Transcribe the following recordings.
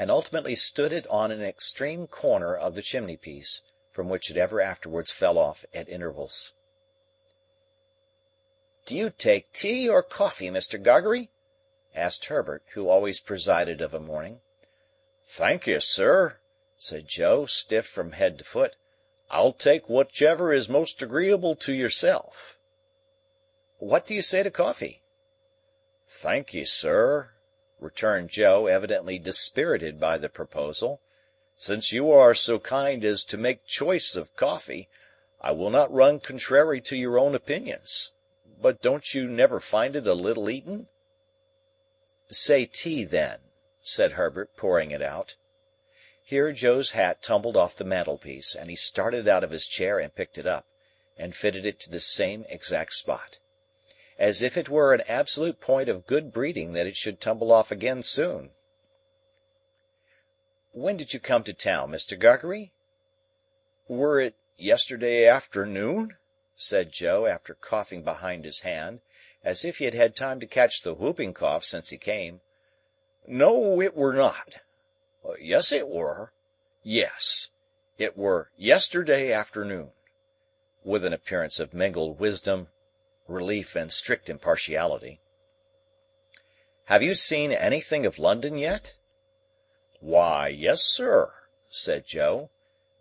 And ultimately stood it on an extreme corner of the chimney piece, from which it ever afterwards fell off at intervals. "Do you take tea or coffee, Mr. Gargery?" asked Herbert, who always presided of a morning. "Thank'ee, sir," said Joe, stiff from head to foot. "I'll take whichever is most agreeable to yourself." "What do you say to coffee?" "Thank'ee, sir," returned Joe, evidently dispirited by the proposal. "Since you are so kind as to make choice of coffee, I will not run contrary to your own opinions. But don't you never find it a little eaten?" "Say tea, then," said Herbert, pouring it out. Here Joe's hat tumbled off the mantelpiece, and he started out of his chair and picked it up, and fitted it to the same exact spot. As if it were an absolute point of good breeding that it should tumble off again soon. "When did you come to town, Mr. Gargery?" "Were it yesterday afternoon?" said Joe, after coughing behind his hand, as if he had had time to catch the whooping cough since he came. "No, it were not. Yes, it were. Yes, it were yesterday afternoon," with an appearance of mingled wisdom, relief, and strict impartiality. "Have you seen anything of London yet?" "Why, yes, sir," said Joe.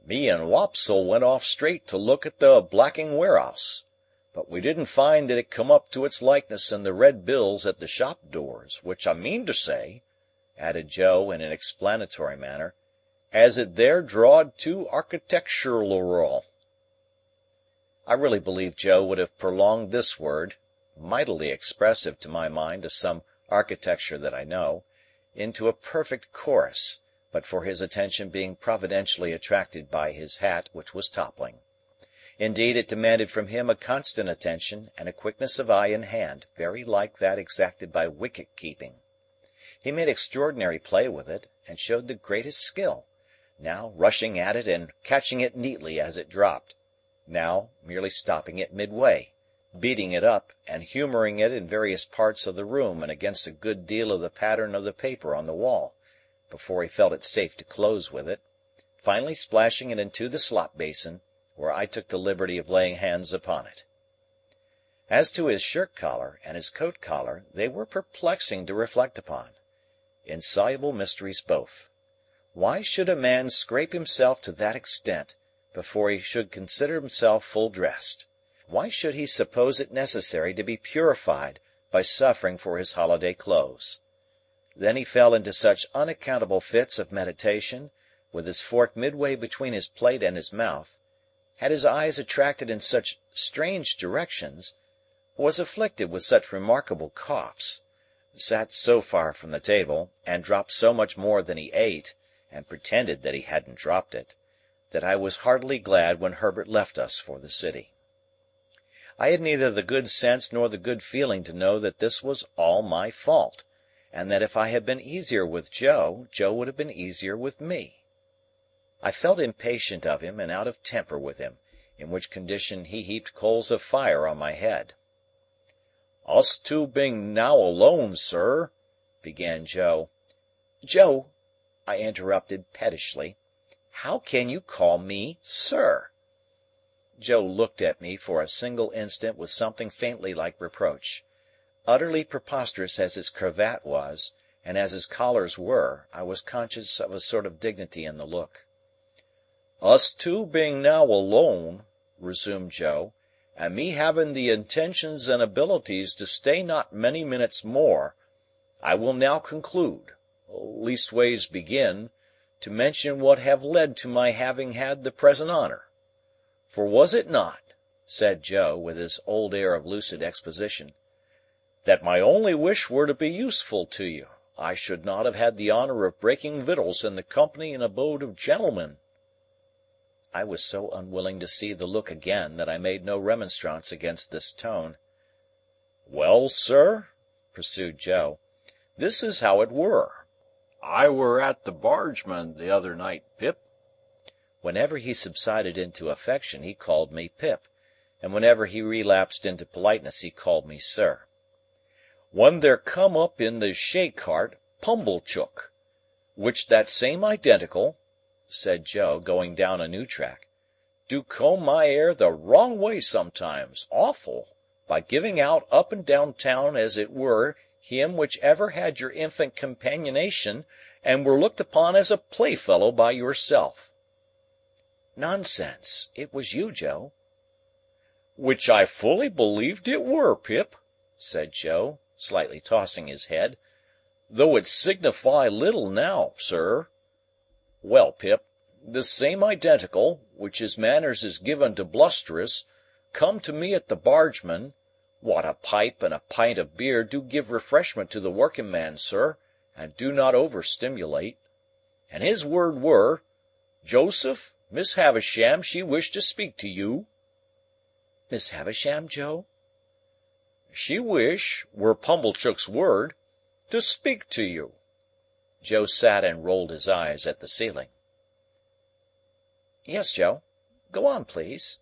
"Me and Wopsle went off straight to look at the blacking ware'us, but we didn't find that it come up to its likeness in the red bills at the shop doors, which I mean to say added Joe, in an explanatory manner, "as it there drawed too architectural." I really believe Joe would have prolonged this word (mightily expressive to my mind of some architecture that I know) into a perfect chorus, but for his attention being providentially attracted by his hat, which was toppling. Indeed, it demanded from him a constant attention and a quickness of eye and hand very like that exacted by wicket keeping. He made extraordinary play with it, and showed the greatest skill; now rushing at it and catching it neatly as it dropped; now merely stopping it midway, beating it up, and humouring it in various parts of the room and against a good deal of the pattern of the paper on the wall, before he felt it safe to close with it; finally splashing it into the slop basin, where I took the liberty of laying hands upon it. As to his shirt collar and his coat collar, they were perplexing to reflect upon. Insoluble mysteries both. Why should a man scrape himself to that extent, before he should consider himself full dressed? Why should he suppose it necessary to be purified by suffering for his holiday clothes? Then he fell into such unaccountable fits of meditation, with his fork midway between his plate and his mouth, had his eyes attracted in such strange directions, was afflicted with such remarkable coughs sat so far from the table, and dropped so much more than he ate, and pretended that he hadn't dropped it, that I was heartily glad when Herbert left us for the City. I had neither the good sense nor the good feeling to know that this was all my fault, and that if I had been easier with Joe, Joe would have been easier with me. I felt impatient of him and out of temper with him, in which condition he heaped coals of fire on my head. "Us two being now alone, sir," began Joe. "Joe," I interrupted, pettishly, "how can you call me 'sir'?" Joe looked at me for a single instant with something faintly like reproach. Utterly preposterous as his cravat was, and as his collars were, I was conscious of a sort of dignity in the look. "Us two being now alone," resumed Joe and me having the intentions and abilities to stay not many minutes more, I will now conclude, leastways begin, to mention what have led to my having had the present honour. For was it not," said Joe, with his old air of lucid exposition, "that my only wish were to be useful to you, I should not have had the honour of breaking victuals in the company and abode of gentlemen." I was so unwilling to see the look again, that I made no remonstrance against this tone. "Well, sir," pursued Joe, "this is how it were. I were at the Bargemen the other night, Pip." Whenever he subsided into affection he called me Pip, and whenever he relapsed into politeness he called me sir. "When there come up in the shay cart Pumblechook, which that same identical said Joe, going down a new track, "do comb my hair the wrong way sometimes, awful, by giving out up and down town as it were him which ever had your infant companionation and were looked upon as a playfellow by yourself." "Nonsense! It was you, Joe." "Which I fully believed it were, Pip," said Joe, slightly tossing his head, "though it signify little now, sir. Well, Pip, this same identical, which his manners is given to blusterous, come to me at the Bargemen (wot a pipe and a pint of beer do give refreshment to the working man, sir, and do not over stimulate), and his word were, 'Joseph, Miss Havisham she wish to speak to you.'" "Miss Havisham, Joe?" "She wish, were Pumblechook's word, to speak to you." Joe sat and rolled his eyes at the ceiling. "Yes, Joe. Go on, please."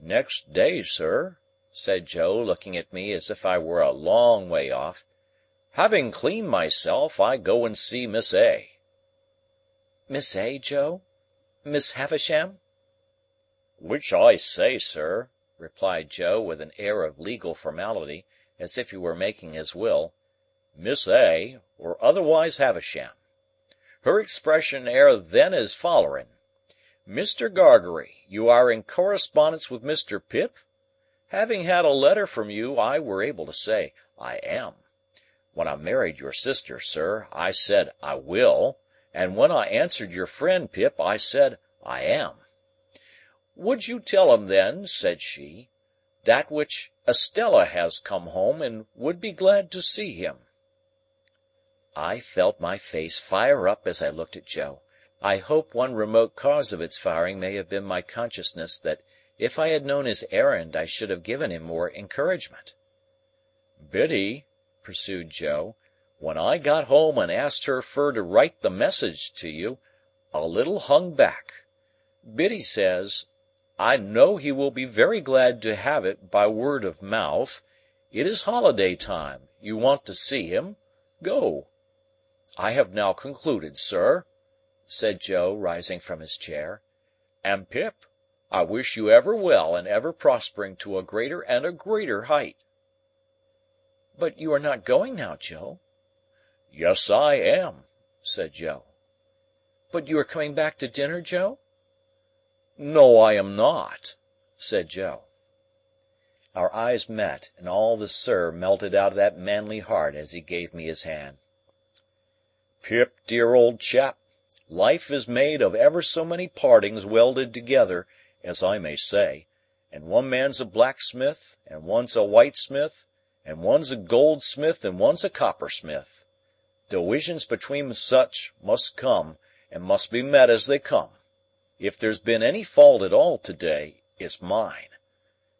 "Next day, sir," said Joe, looking at me as if I were a long way off, "having cleaned myself, I go and see Miss A." "Miss A, Joe? Miss Havisham?" "Which I say, sir," replied Joe, with an air of legal formality, as if he were making his will. Miss A, or otherwise Havisham. Her expression air then is as follerin: 'Mr. Gargery, you are in correspondence with Mr. Pip?' Having had a letter from you, I were able to say, I am.' When I married your sister, sir, I said, I will,' and when I answered your friend Pip, I said, I am. "Would you tell him then,' said she, "that which Estella has come home and would be glad to see him. I felt my face fire up as I looked at Joe. I hope one remote cause of its firing may have been my consciousness that if I had known his errand I should have given him more encouragement. "Biddy," pursued Joe, "when I got home and asked her fur to write the message to you, a little hung back. Biddy says, 'I know he will be very glad to have it by word of mouth. It is holiday time. You want to see him. Go. I have now concluded, sir," said Joe, rising from his chair, "and Pip, I wish you ever well and ever prospering to a greater and a greater height." "But you are not going now, Joe?" "Yes, I am," said Joe. "But you are coming back to dinner, Joe?" "No, I am not," said Joe. Our eyes met, and all the "sir" melted out of that manly heart as he gave me his hand. Pip, dear old chap, life is made of ever so many partings welded together, as I may say, and one man's a blacksmith, and one's a whitesmith, and one's a goldsmith, and one's a coppersmith. Diwisions between such must come, and must be met as they come. If there's been any fault at all to day, it's mine.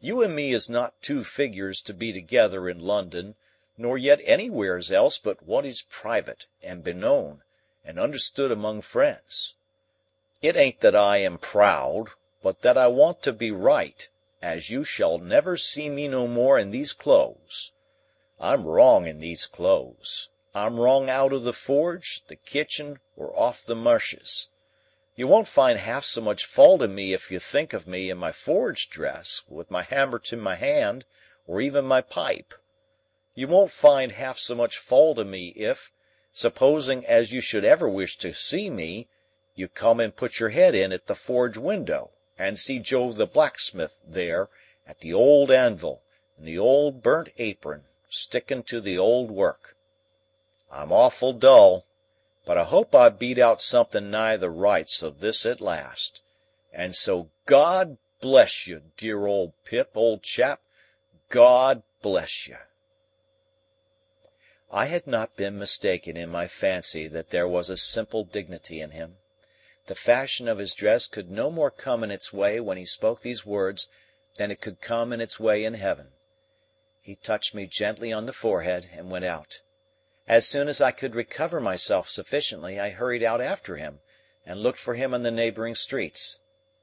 You and me is not two figures to be together in London nor yet anywheres else but what is private, and beknown, and understood among friends. It ain't that I am proud, but that I want to be right, as you shall never see me no more in these clothes. I'm wrong in these clothes. I'm wrong out of the forge, the kitchen, or off the marshes. You won't find half so much fault in me if you think of me in my forge dress, with my hammer to my hand, or even my pipe. You won't find half so much fault in me if, supposing as you should ever wish to see me, you come and put your head in at the forge window, and see Joe the blacksmith there, at the old anvil, in the old burnt apron, sticking to the old work. I'm awful dull, but I hope I've beat out something nigh the rights of this at last. And so God bless you, dear old Pip, old chap, God bless you!" I had not been mistaken in my fancy that there was a simple dignity in him. The fashion of his dress could no more come in its way when he spoke these words than it could come in its way in heaven. He touched me gently on the forehead, and went out. As soon as I could recover myself sufficiently, I hurried out after him, and looked for him in the neighbouring streets.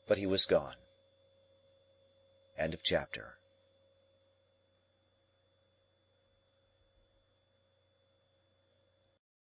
But he was gone. Chapter.